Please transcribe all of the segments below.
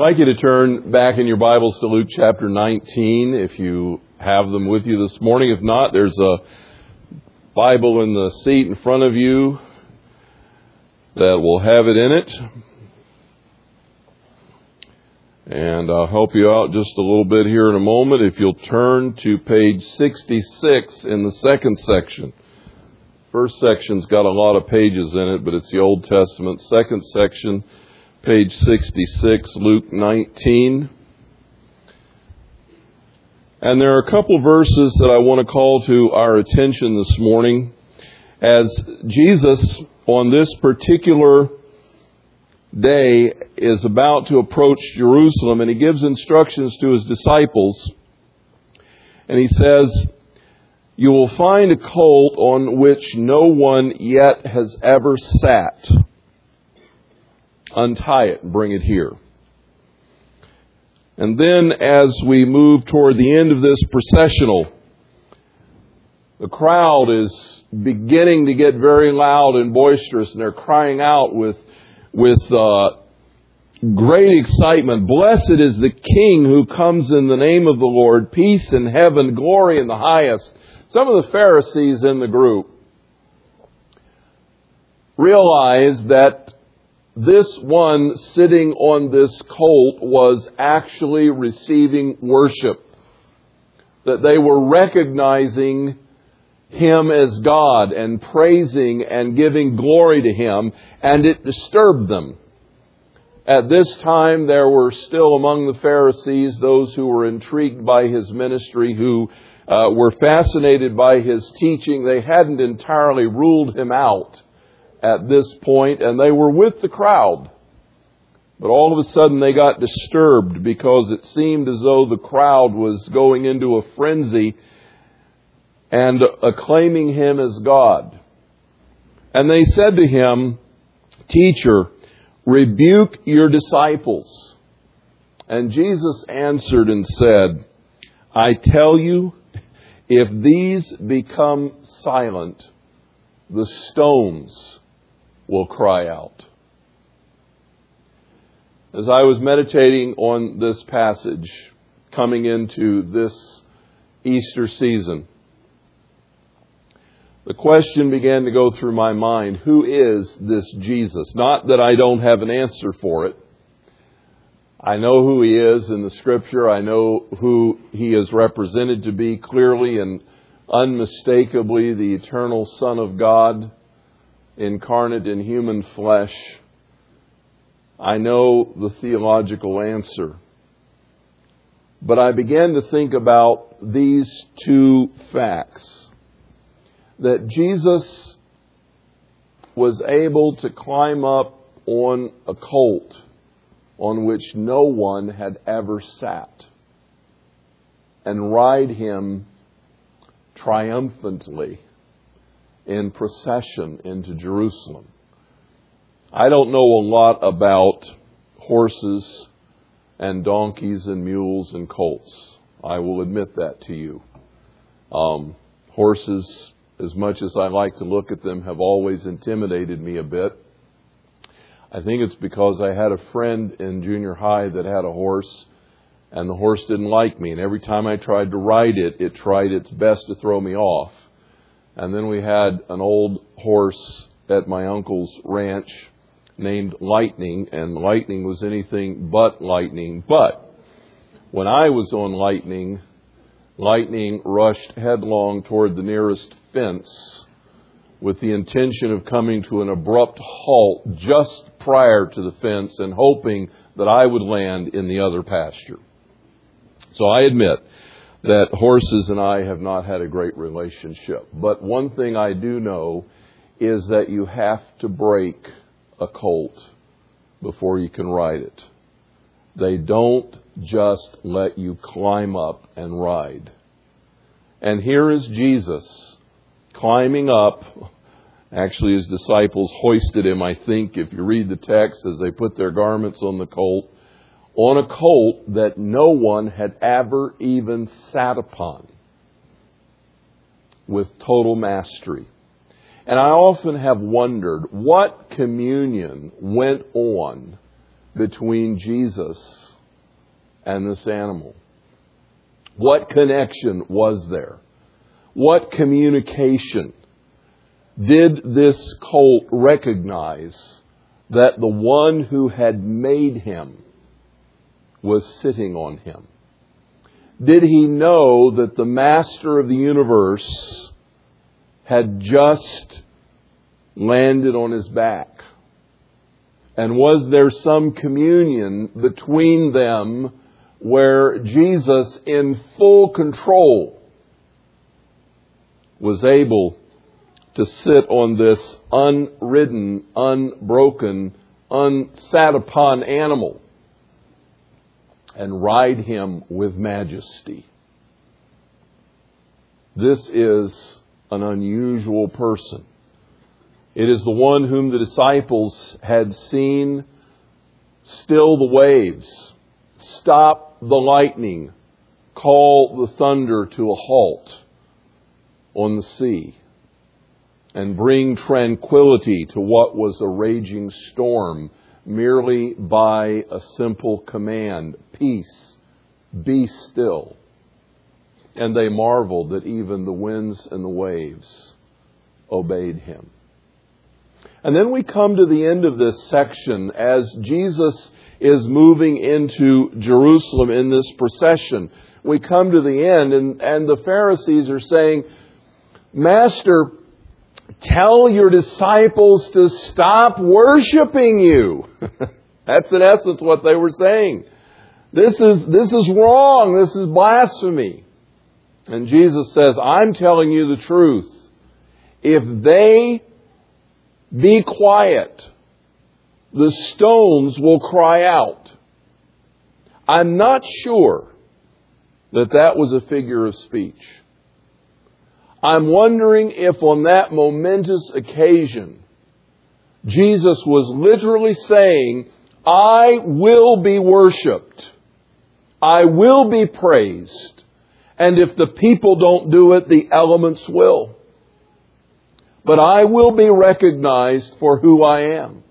I'd like you to turn back in your Bibles to Luke chapter 19 if you have them with you this morning. If not, there's a Bible in the seat in front of you that will have it in it. And I'll help you out just a little bit here in a moment. If you'll turn to page 66 in the second section. First section's got a lot of pages in it, but it's the Old Testament. Second section, page 66, Luke 19. And there are a couple verses that I want to call to our attention this morning as Jesus on this particular day is about to approach Jerusalem and he gives instructions to his disciples. And he says, You will find a colt on which no one yet has ever sat. Untie it and bring it here. And then as we move toward the end of this processional, the crowd is beginning to get very loud and boisterous and they're crying out with with uh, great excitement. Blessed is the King who comes in the name of the Lord, peace in heaven, glory in the highest. Some of the Pharisees in the group realize that this one sitting on this colt was actually receiving worship. That they were recognizing him as God and praising and giving glory to Him, and it disturbed them. At this time, there were still among the Pharisees those who were intrigued by His ministry, who uh, were fascinated by His teaching. They hadn't entirely ruled Him out at this point, and they were with the crowd. But all of a sudden they got disturbed because it seemed as though the crowd was going into a frenzy and acclaiming him as God. And they said to him, Teacher, rebuke your disciples. And Jesus answered and said, I tell you, if these become silent, the stones will cry out. As I was meditating on this passage coming into this Easter season, the question began to go through my mind who is this Jesus? Not that I don't have an answer for it. I know who he is in the scripture. I know who he is represented to be clearly and unmistakably the eternal Son of God, incarnate in human flesh. I know the theological answer. But I began to think about these two facts that Jesus was able to climb up on a colt on which no one had ever sat and ride him triumphantly in procession into Jerusalem. I don't know a lot about horses and donkeys and mules and colts. I will admit that to you. Um, horses as much as I like to look at them, have always intimidated me a bit. I think it's because I had a friend in junior high that had a horse, and the horse didn't like me. And every time I tried to ride it, it tried its best to throw me off. And then we had an old horse at my uncle's ranch named Lightning, and Lightning was anything but lightning. But when I was on Lightning, Lightning rushed headlong toward the nearest fence with the intention of coming to an abrupt halt just prior to the fence and hoping that I would land in the other pasture. So I admit that horses and I have not had a great relationship. But one thing I do know is that you have to break a colt before you can ride it. They don't just let you climb up and ride. And here is Jesus climbing up. Actually, his disciples hoisted him, I think, if you read the text, as they put their garments on the colt, on a colt that no one had ever even sat upon with total mastery. And I often have wondered what communion went on between Jesus and this animal? What connection was there? What communication? Did this colt recognize that the one who had made him was sitting on him? Did he know that the master of the universe had just landed on his back? And was there some communion between them where Jesus, in full control, was able to sit on this unridden, unbroken, unsat upon animal and ride him with majesty? This is an unusual person. It is the one whom the disciples had seen still the waves, stop the lightning, call the thunder to a halt on the sea, and bring tranquility to what was a raging storm merely by a simple command Peace, be still. And they marveled that even the winds and the waves obeyed him. And then we come to the end of this section as Jesus is moving into Jerusalem in this procession. We come to the end, and, and the Pharisees are saying, Master, tell your disciples to stop worshiping you. That's in essence what they were saying. This is, this is wrong. This is blasphemy. And Jesus says, I'm telling you the truth. If they be quiet. The stones will cry out. I'm not sure that that was a figure of speech. I'm wondering if on that momentous occasion, Jesus was literally saying, I will be worshiped. I will be praised. And if the people don't do it, the elements will but I will be recognized for who I am,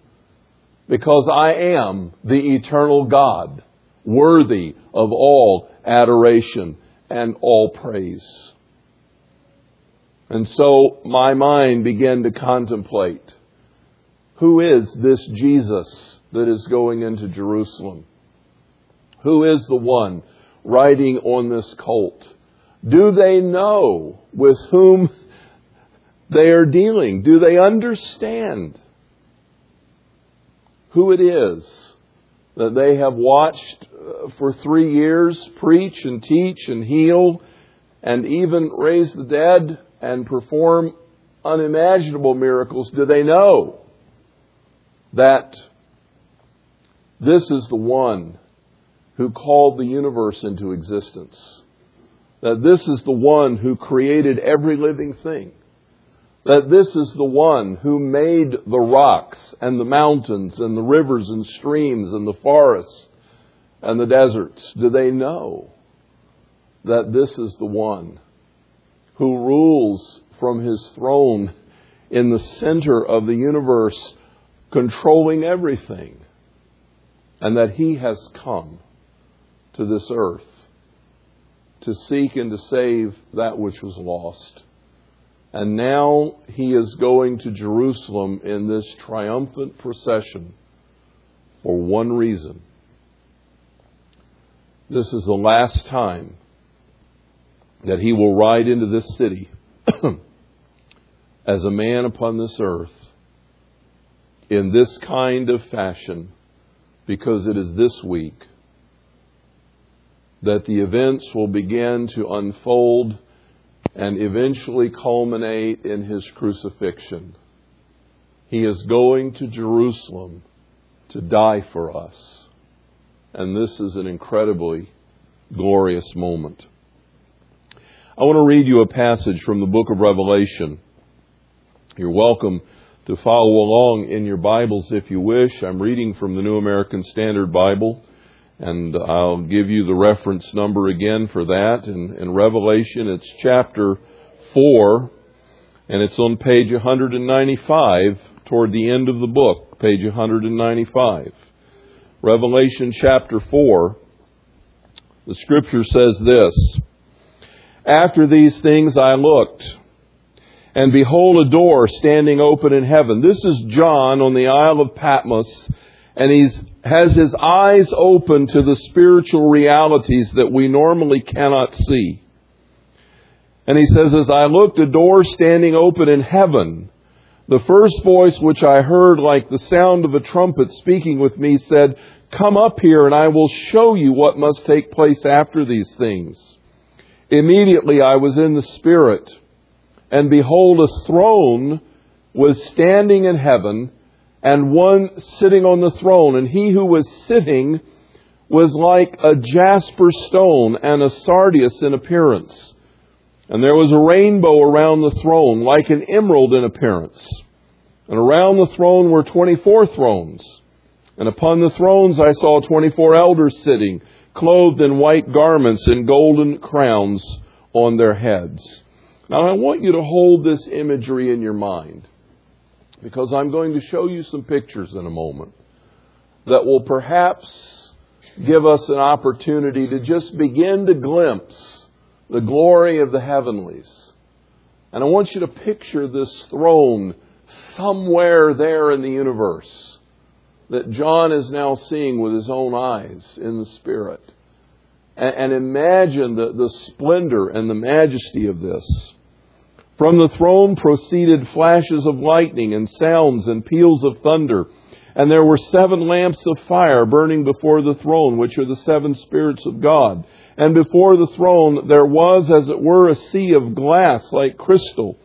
because I am the eternal God, worthy of all adoration and all praise. And so my mind began to contemplate who is this Jesus that is going into Jerusalem? Who is the one riding on this colt? Do they know with whom they are dealing? Do they understand who it is that they have watched uh, for three years preach and teach and heal and even raise the dead and perform unimaginable miracles? Do they know that this is the one who called the universe into existence? That this is the one who created every living thing? that this is the one who made the rocks and the mountains and the rivers and streams and the forests and the deserts? Do they know that this is the one who rules from his throne in the center of the universe, controlling everything, and that he has come to this earth to seek and to save that which was lost? And now he is going to Jerusalem in this triumphant procession for one reason. This is the last time that he will ride into this city as a man upon this earth in this kind of fashion because it is this week that the events will begin to unfold and eventually culminate in his crucifixion. He is going to Jerusalem to die for us. And this is an incredibly glorious moment. I want to read you a passage from the book of Revelation. You're welcome to follow along in your Bibles if you wish. I'm reading from the New American Standard Bible. And I'll give you the reference number again for that. In, in Revelation, it's chapter 4, and it's on page 195 toward the end of the book, page 195. Revelation chapter 4 The scripture says this After these things I looked, and behold, a door standing open in heaven. This is John on the Isle of Patmos, and he has his eyes open to the spiritual realities that we normally cannot see. And he says, As I looked, a door standing open in heaven. The first voice which I heard, like the sound of a trumpet speaking with me, said, Come up here, and I will show you what must take place after these things. Immediately I was in the Spirit, and behold, a throne was standing in heaven, and one sitting on the throne. And he who was sitting was like a jasper stone and a sardius in appearance. And there was a rainbow around the throne, like an emerald in appearance. And around the throne were 24 thrones. And upon the thrones I saw 24 elders sitting, clothed in white garments and golden crowns on their heads. Now I want you to hold this imagery in your mind because I'm going to show you some pictures in a moment that will perhaps give us an opportunity to just begin to glimpse the glory of the heavenlies. And I want you to picture this throne somewhere there in the universe that John is now seeing with his own eyes in the Spirit. And, and imagine the, the splendor and the majesty of this. From the throne proceeded flashes of lightning and sounds and peals of thunder. And there were seven lamps of fire burning before the throne, which are the seven spirits of God. And before the throne there was, as it were, a sea of glass like crystal.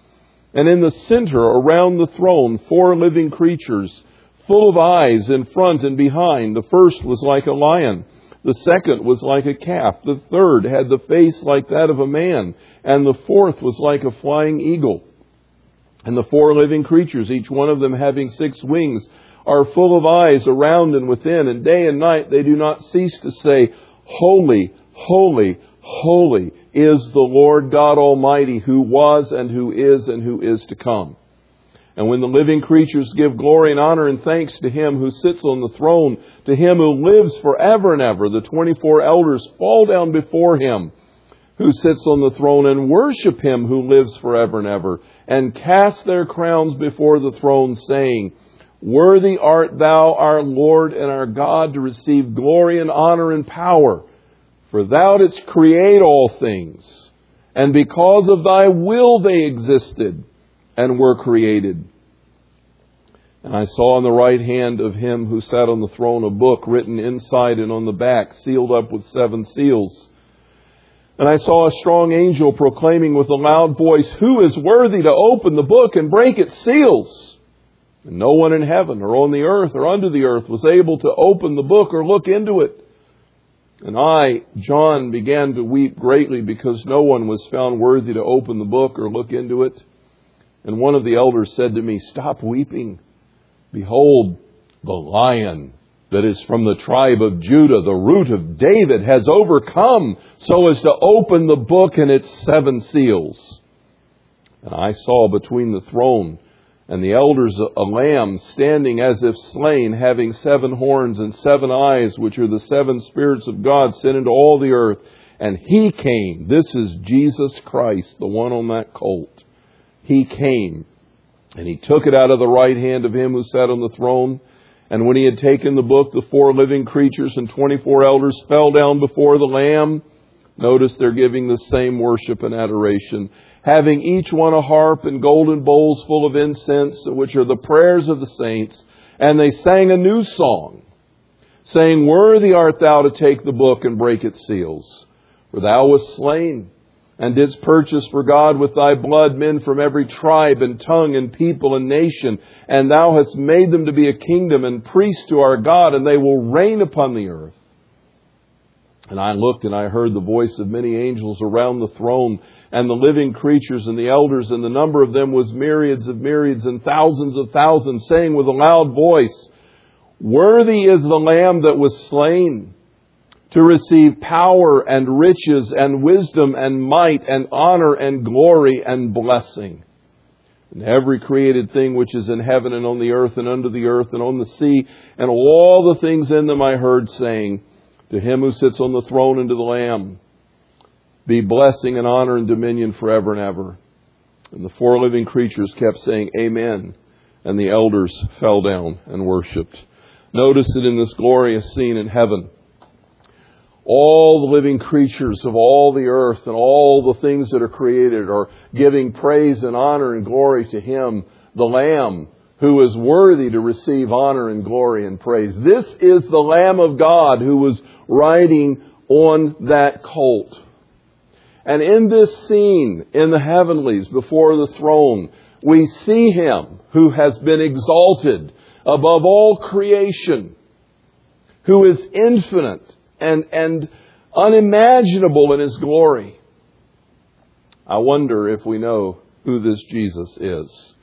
And in the center, around the throne, four living creatures, full of eyes in front and behind. The first was like a lion. The second was like a calf. The third had the face like that of a man. And the fourth was like a flying eagle. And the four living creatures, each one of them having six wings, are full of eyes around and within. And day and night they do not cease to say, Holy, Holy, holy is the Lord God Almighty who was and who is and who is to come. And when the living creatures give glory and honor and thanks to Him who sits on the throne, to Him who lives forever and ever, the 24 elders fall down before Him who sits on the throne and worship Him who lives forever and ever, and cast their crowns before the throne, saying, Worthy art thou, our Lord and our God, to receive glory and honor and power. For thou didst create all things, and because of thy will they existed and were created. And I saw on the right hand of him who sat on the throne a book written inside and on the back, sealed up with seven seals. And I saw a strong angel proclaiming with a loud voice, Who is worthy to open the book and break its seals? And no one in heaven or on the earth or under the earth was able to open the book or look into it. And I, John, began to weep greatly because no one was found worthy to open the book or look into it. And one of the elders said to me, Stop weeping. Behold, the lion that is from the tribe of Judah, the root of David, has overcome so as to open the book and its seven seals. And I saw between the throne and the elders a lamb standing as if slain, having seven horns and seven eyes, which are the seven spirits of God sent into all the earth. And he came. This is Jesus Christ, the one on that colt. He came, and he took it out of the right hand of him who sat on the throne. And when he had taken the book, the four living creatures and twenty four elders fell down before the Lamb. Notice they're giving the same worship and adoration having each one a harp and golden bowls full of incense, which are the prayers of the saints. And they sang a new song, saying, Worthy art thou to take the book and break its seals. For thou wast slain, and didst purchase for God with thy blood men from every tribe and tongue and people and nation. And thou hast made them to be a kingdom and priests to our God, and they will reign upon the earth. And I looked and I heard the voice of many angels around the throne and the living creatures and the elders, and the number of them was myriads of myriads and thousands of thousands, saying with a loud voice, Worthy is the Lamb that was slain to receive power and riches and wisdom and might and honor and glory and blessing. And every created thing which is in heaven and on the earth and under the earth and on the sea and all the things in them I heard saying, To him who sits on the throne and to the Lamb be blessing and honor and dominion forever and ever. And the four living creatures kept saying, Amen. And the elders fell down and worshiped. Notice it in this glorious scene in heaven. All the living creatures of all the earth and all the things that are created are giving praise and honor and glory to Him, the Lamb, who is worthy to receive honor and glory and praise. This is the Lamb of God who was riding on that colt. And in this scene in the heavenlies before the throne, we see him who has been exalted above all creation, who is infinite and, and unimaginable in his glory. I wonder if we know who this Jesus is.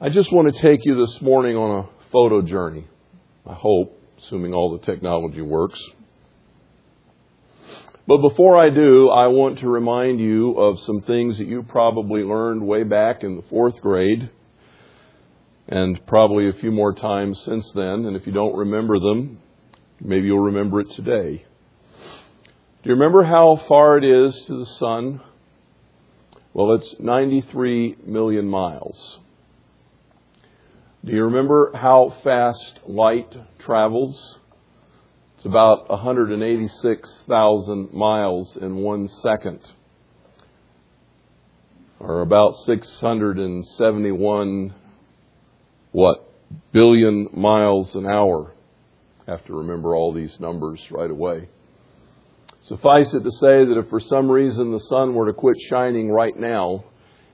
I just want to take you this morning on a photo journey. I hope, assuming all the technology works. But before I do, I want to remind you of some things that you probably learned way back in the fourth grade and probably a few more times since then. And if you don't remember them, maybe you'll remember it today. Do you remember how far it is to the sun? Well, it's 93 million miles. Do you remember how fast light travels? It's about 186,000 miles in one second, or about 671 what billion miles an hour. Have to remember all these numbers right away. Suffice it to say that if for some reason the sun were to quit shining right now,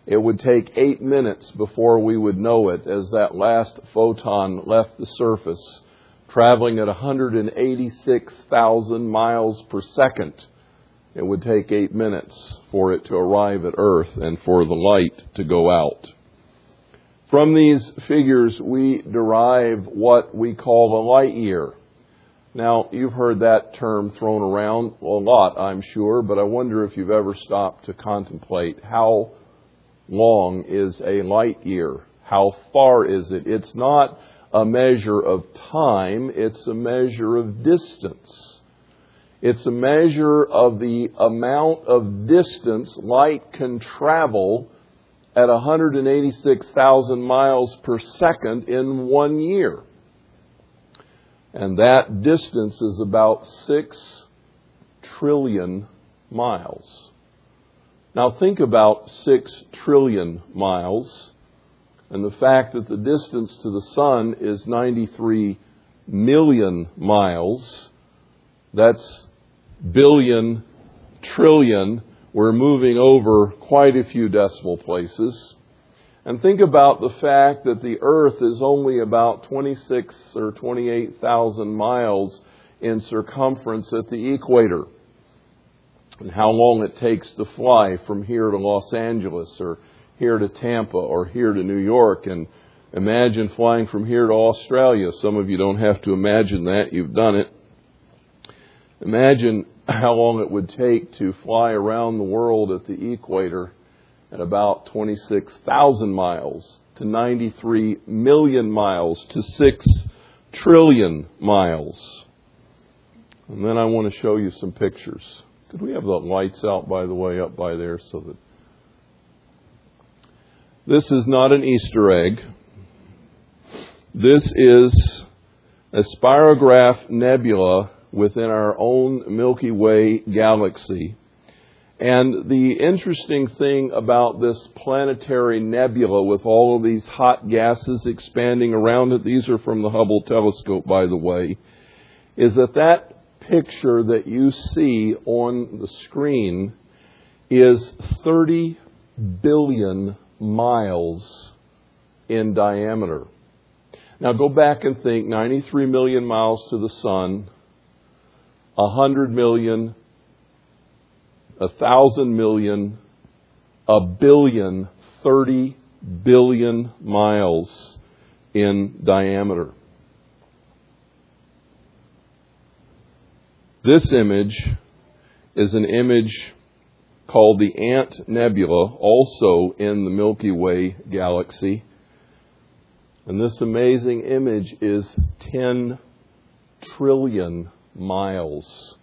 it would take eight minutes before we would know it as that last photon left the surface traveling at 186,000 miles per second. It would take eight minutes for it to arrive at Earth and for the light to go out. From these figures, we derive what we call the light year. Now, you've heard that term thrown around a lot, I'm sure, but I wonder if you've ever stopped to contemplate how long is a light year? How far is it? It's not a measure of time, it's a measure of distance. It's a measure of the amount of distance light can travel at 186,000 miles per second in one year. And that distance is about 6 trillion miles. Now think about 6 trillion miles and the fact that the distance to the sun is 93 million miles, that's billion, trillion, we're moving over quite a few decimal places. And think about the fact that the Earth is only about 26 or 28,000 miles in circumference at the equator. And how long it takes to fly from here to Los Angeles or here to Tampa or here to New York and imagine flying from here to Australia. Some of you don't have to imagine that, you've done it. Imagine how long it would take to fly around the world at the equator at about 26,000 miles to 93 million miles to 6 trillion miles. And then I want to show you some pictures. Could we have the lights out, by the way, up by there so that this is not an Easter egg. This is a spirograph nebula within our own Milky Way galaxy. And the interesting thing about this planetary nebula with all of these hot gases expanding around it, these are from the Hubble telescope, by the way, is that that picture that you see on the screen is 30 billion miles in diameter. Now go back and think 93 million miles to the sun, 100 million, 1,000 million, a billion, 30 billion miles in diameter. This image is an image called the Ant Nebula, also in the Milky Way galaxy. And this amazing image is 10 trillion miles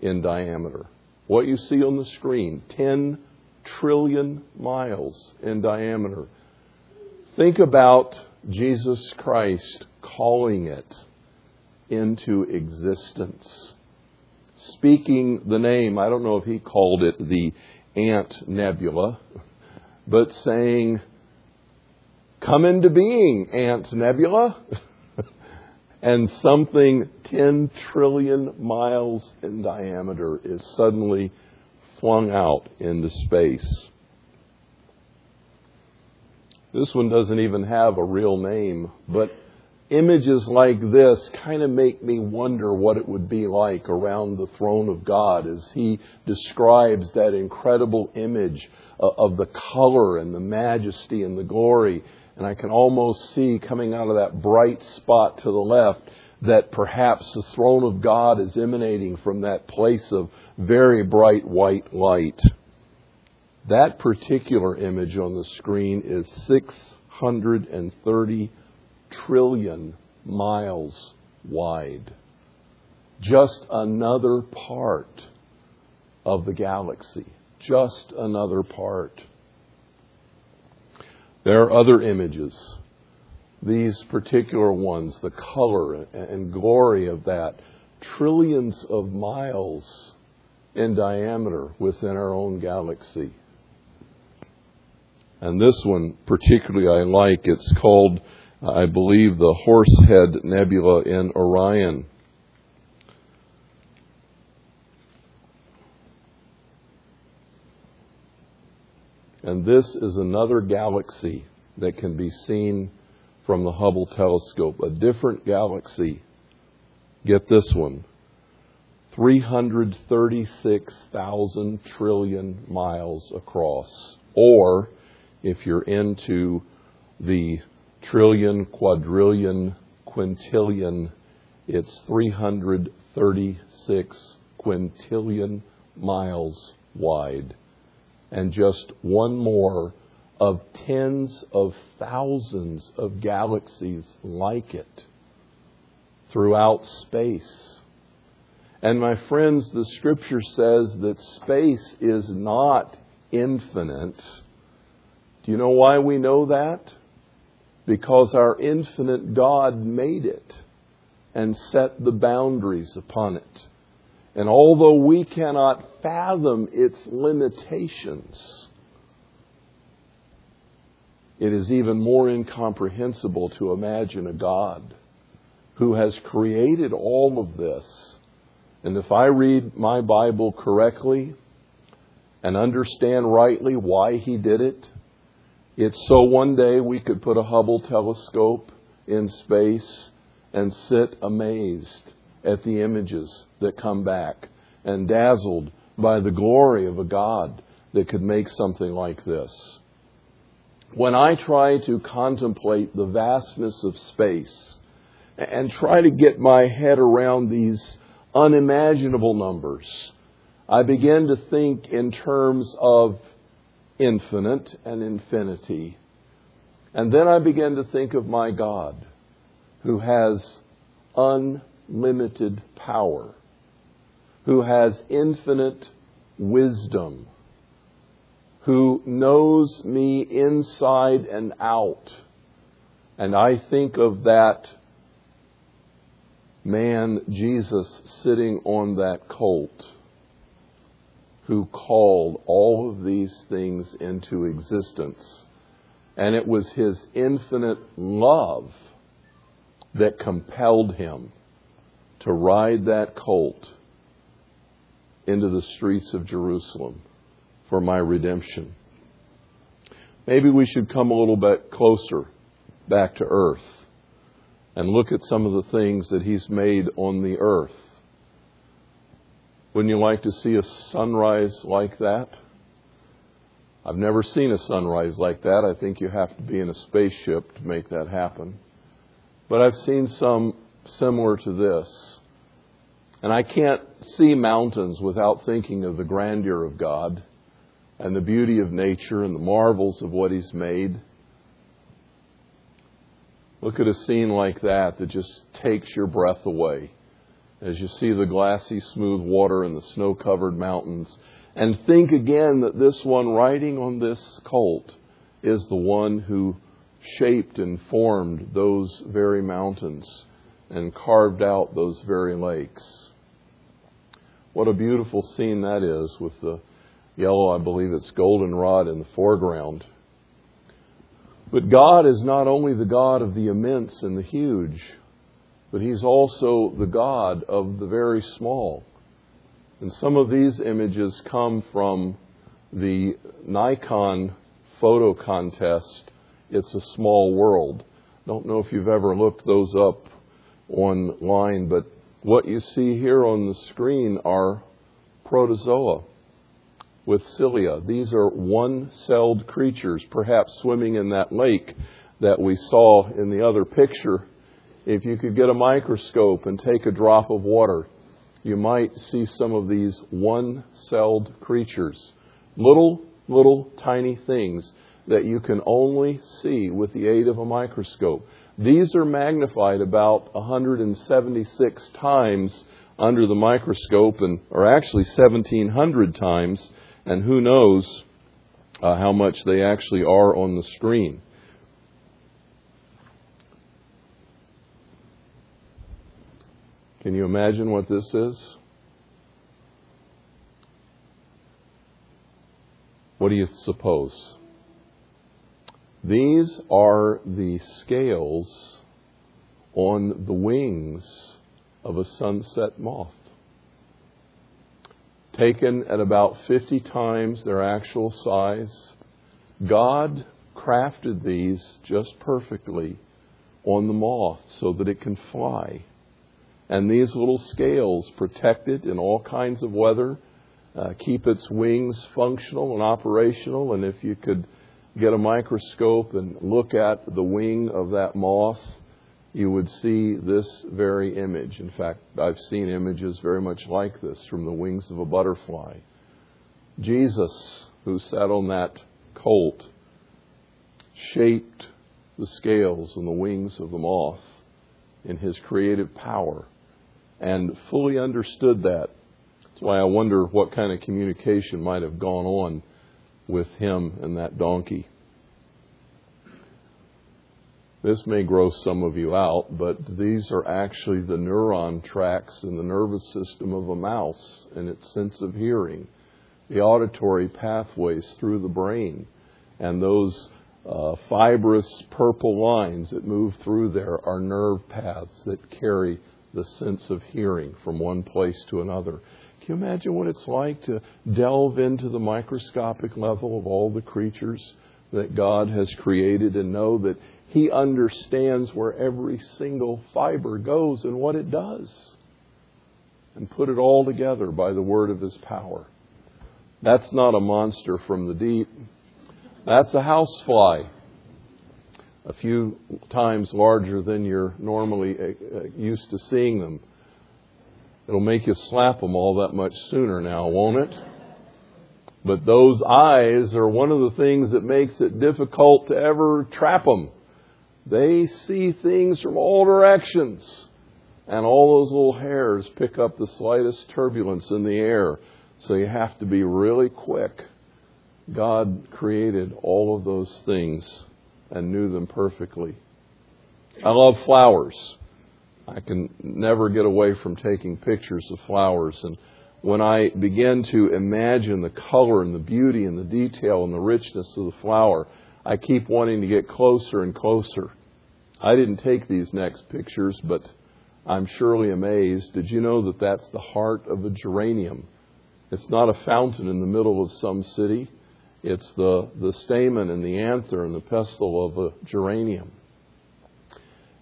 in diameter. What you see on the screen, 10 trillion miles in diameter. Think about Jesus Christ calling it into existence. Speaking the name, I don't know if he called it the Ant Nebula, but saying, Come into being, Ant Nebula. and something 10 trillion miles in diameter is suddenly flung out into space. This one doesn't even have a real name, but images like this kind of make me wonder what it would be like around the throne of God as he describes that incredible image uh, of the color and the majesty and the glory. And I can almost see coming out of that bright spot to the left that perhaps the throne of God is emanating from that place of very bright white light. That particular image on the screen is 630 trillion miles wide. Just another part of the galaxy. Just another part. There are other images these particular ones, the color and glory of that, trillions of miles in diameter within our own galaxy. And this one particularly I like. It's called, I believe, the Horsehead Nebula in Orion. And this is another galaxy that can be seen from the Hubble telescope, a different galaxy. Get this one 336,000 trillion miles across. Or, if you're into the trillion, quadrillion, quintillion, it's 336 quintillion miles wide. And just one more of tens of thousands of galaxies like it throughout space. And my friends, the scripture says that space is not infinite. Do you know why we know that? Because our infinite God made it and set the boundaries upon it. And although we cannot fathom its limitations, it is even more incomprehensible to imagine a God who has created all of this. And if I read my Bible correctly and understand rightly why he did it, it's so one day we could put a Hubble telescope in space and sit amazed at the images that come back and dazzled by the glory of a God that could make something like this when I try to contemplate the vastness of space and try to get my head around these unimaginable numbers, I begin to think in terms of infinite and infinity. And then I begin to think of my God who has unlimited power, who has infinite wisdom who knows me inside and out. And I think of that man, Jesus, sitting on that colt, who called all of these things into existence. And it was his infinite love that compelled him to ride that colt into the streets of Jerusalem for my redemption. Maybe we should come a little bit closer back to earth and look at some of the things that He's made on the earth. Wouldn't you like to see a sunrise like that? I've never seen a sunrise like that. I think you have to be in a spaceship to make that happen. But I've seen some similar to this. And I can't see mountains without thinking of the grandeur of God and the beauty of nature and the marvels of what He's made. Look at a scene like that that just takes your breath away. as you see the glassy, smooth water and the snow covered mountains. And think again that this one riding on this colt is the one who shaped and formed those very mountains and carved out those very lakes. What a beautiful scene that is with the yellow, I believe it's goldenrod in the foreground. But God is not only the God of the immense and the huge, but He's also the God of the very small. And some of these images come from the Nikon photo contest, It's a Small World. Don't know if you've ever looked those up online, but what you see here on the screen are protozoa with cilia. These are one celled creatures, perhaps swimming in that lake that we saw in the other picture. If you could get a microscope and take a drop of water, you might see some of these one celled creatures. Little, little tiny things that you can only see with the aid of a microscope. These are magnified about 176 times under the microscope, and are actually 1,700 times, and who knows uh, how much they actually are on the screen. Can you imagine what this is? What do you suppose? These are the scales on the wings of a sunset moth. Taken at about 50 times their actual size, God crafted these just perfectly on the moth so that it can fly. And these little scales protect it in all kinds of weather, uh, keep its wings functional and operational, and if you could get a microscope and look at the wing of that moth, you would see this very image. In fact, I've seen images very much like this from the wings of a butterfly. Jesus, who sat on that colt, shaped the scales and the wings of the moth in his creative power and fully understood that. That's why I wonder what kind of communication might have gone on with him and that donkey. This may gross some of you out, but these are actually the neuron tracks in the nervous system of a mouse and its sense of hearing, the auditory pathways through the brain, and those uh, fibrous purple lines that move through there are nerve paths that carry the sense of hearing from one place to another. You imagine what it's like to delve into the microscopic level of all the creatures that God has created and know that He understands where every single fiber goes and what it does? And put it all together by the word of His power. That's not a monster from the deep. That's a housefly. A few times larger than you're normally uh, uh, used to seeing them. It'll make you slap them all that much sooner now, won't it? But those eyes are one of the things that makes it difficult to ever trap them. They see things from all directions. And all those little hairs pick up the slightest turbulence in the air. So you have to be really quick. God created all of those things and knew them perfectly. I love flowers. I can never get away from taking pictures of flowers. And when I begin to imagine the color and the beauty and the detail and the richness of the flower, I keep wanting to get closer and closer. I didn't take these next pictures, but I'm surely amazed. Did you know that that's the heart of a geranium? It's not a fountain in the middle of some city. It's the, the stamen and the anther and the pistil of a geranium.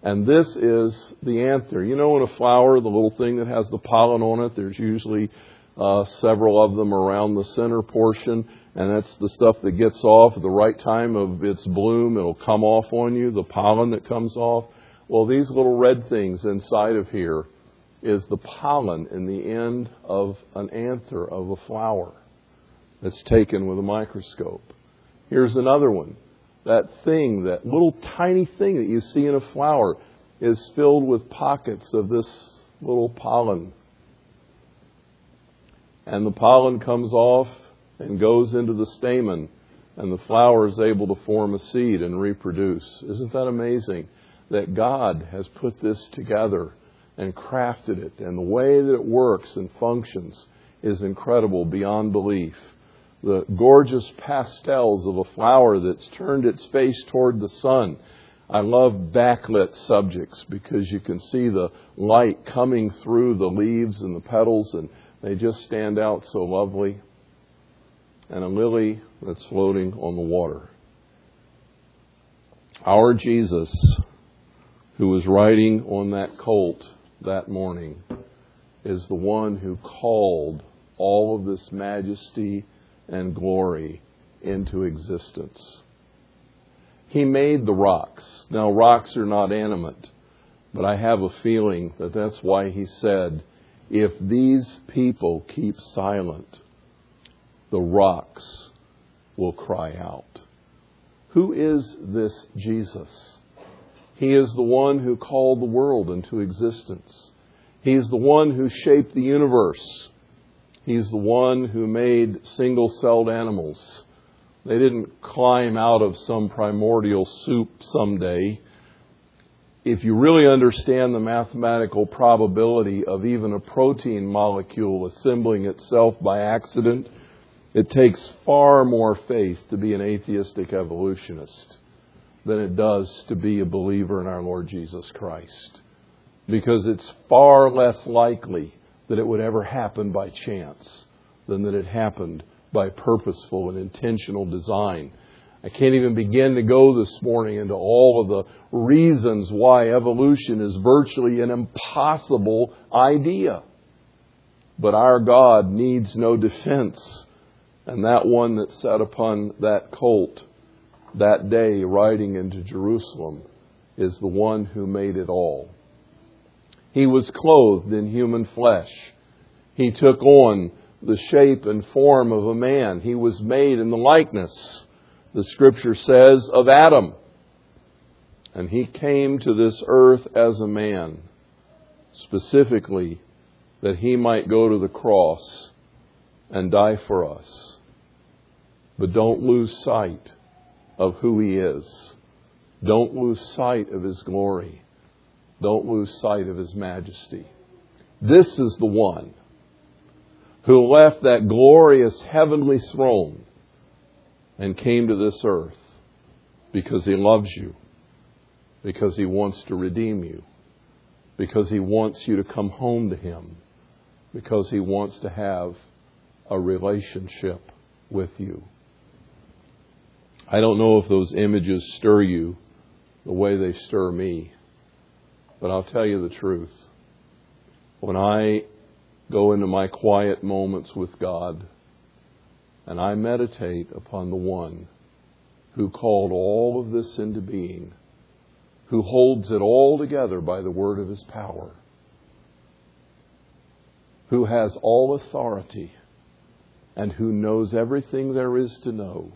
And this is the anther. You know, in a flower, the little thing that has the pollen on it, there's usually uh, several of them around the center portion, and that's the stuff that gets off at the right time of its bloom. It'll come off on you, the pollen that comes off. Well, these little red things inside of here is the pollen in the end of an anther of a flower that's taken with a microscope. Here's another one that thing, that little tiny thing that you see in a flower, is filled with pockets of this little pollen. And the pollen comes off and goes into the stamen, and the flower is able to form a seed and reproduce. Isn't that amazing? That God has put this together and crafted it, and the way that it works and functions is incredible beyond belief. The gorgeous pastels of a flower that's turned its face toward the sun. I love backlit subjects because you can see the light coming through the leaves and the petals, and they just stand out so lovely. And a lily that's floating on the water. Our Jesus, who was riding on that colt that morning, is the one who called all of this majesty and glory into existence. He made the rocks. Now, rocks are not animate, but I have a feeling that that's why he said, if these people keep silent, the rocks will cry out. Who is this Jesus? He is the one who called the world into existence. He is the one who shaped the universe. He's the one who made single celled animals. They didn't climb out of some primordial soup someday. If you really understand the mathematical probability of even a protein molecule assembling itself by accident, it takes far more faith to be an atheistic evolutionist than it does to be a believer in our Lord Jesus Christ. Because it's far less likely that it would ever happen by chance than that it happened by purposeful and intentional design. I can't even begin to go this morning into all of the reasons why evolution is virtually an impossible idea. But our God needs no defense. And that one that sat upon that colt that day riding into Jerusalem is the one who made it all. He was clothed in human flesh. He took on the shape and form of a man. He was made in the likeness, the scripture says, of Adam. And he came to this earth as a man, specifically that he might go to the cross and die for us. But don't lose sight of who he is. Don't lose sight of his glory. Don't lose sight of his majesty. This is the one who left that glorious heavenly throne and came to this earth because he loves you, because he wants to redeem you, because he wants you to come home to him, because he wants to have a relationship with you. I don't know if those images stir you the way they stir me. But I'll tell you the truth. When I go into my quiet moments with God and I meditate upon the one who called all of this into being, who holds it all together by the word of his power, who has all authority, and who knows everything there is to know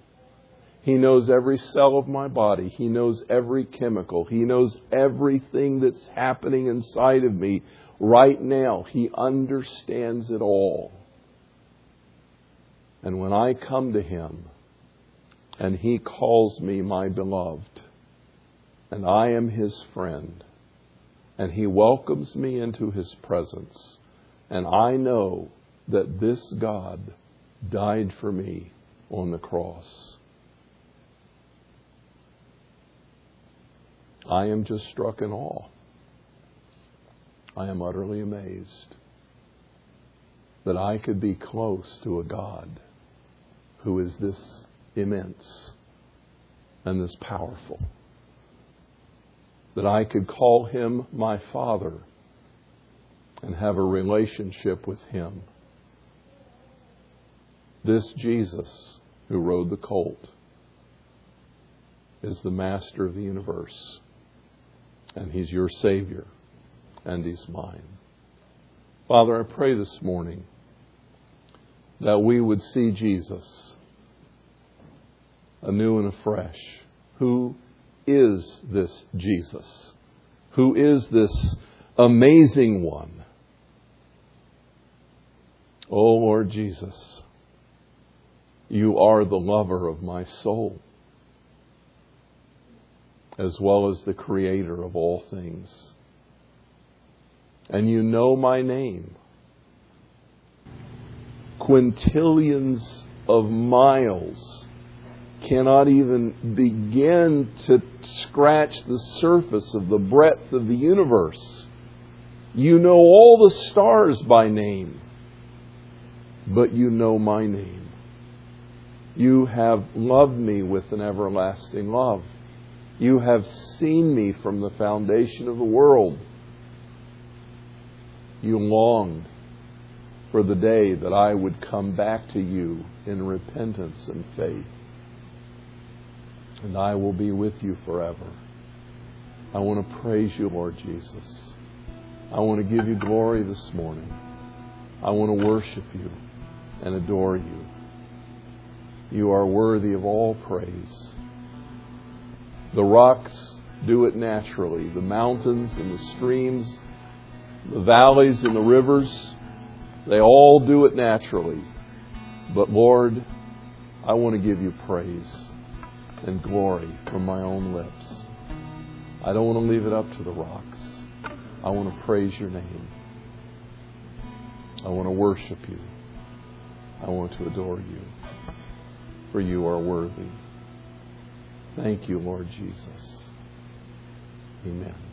he knows every cell of my body. He knows every chemical. He knows everything that's happening inside of me right now. He understands it all. And when I come to Him and He calls me my beloved, and I am His friend, and He welcomes me into His presence, and I know that this God died for me on the cross. I am just struck in awe. I am utterly amazed that I could be close to a God who is this immense and this powerful. That I could call him my Father and have a relationship with him. This Jesus who rode the colt is the master of the universe and He's your Savior, and He's mine. Father, I pray this morning that we would see Jesus anew and afresh. Who is this Jesus? Who is this amazing one Oh, Lord Jesus, you are the lover of my soul, as well as the creator of all things. And you know my name. Quintillions of miles cannot even begin to scratch the surface of the breadth of the universe. You know all the stars by name, but you know my name. You have loved me with an everlasting love. You have seen me from the foundation of the world. You longed for the day that I would come back to you in repentance and faith and I will be with you forever. I want to praise you, Lord Jesus. I want to give you glory this morning. I want to worship you and adore you. You are worthy of all praise. The rocks do it naturally, the mountains and the streams, the valleys and the rivers, they all do it naturally. But Lord, I want to give you praise and glory from my own lips. I don't want to leave it up to the rocks. I want to praise your name. I want to worship you. I want to adore you. For you are worthy. Thank you, Lord Jesus. Amen.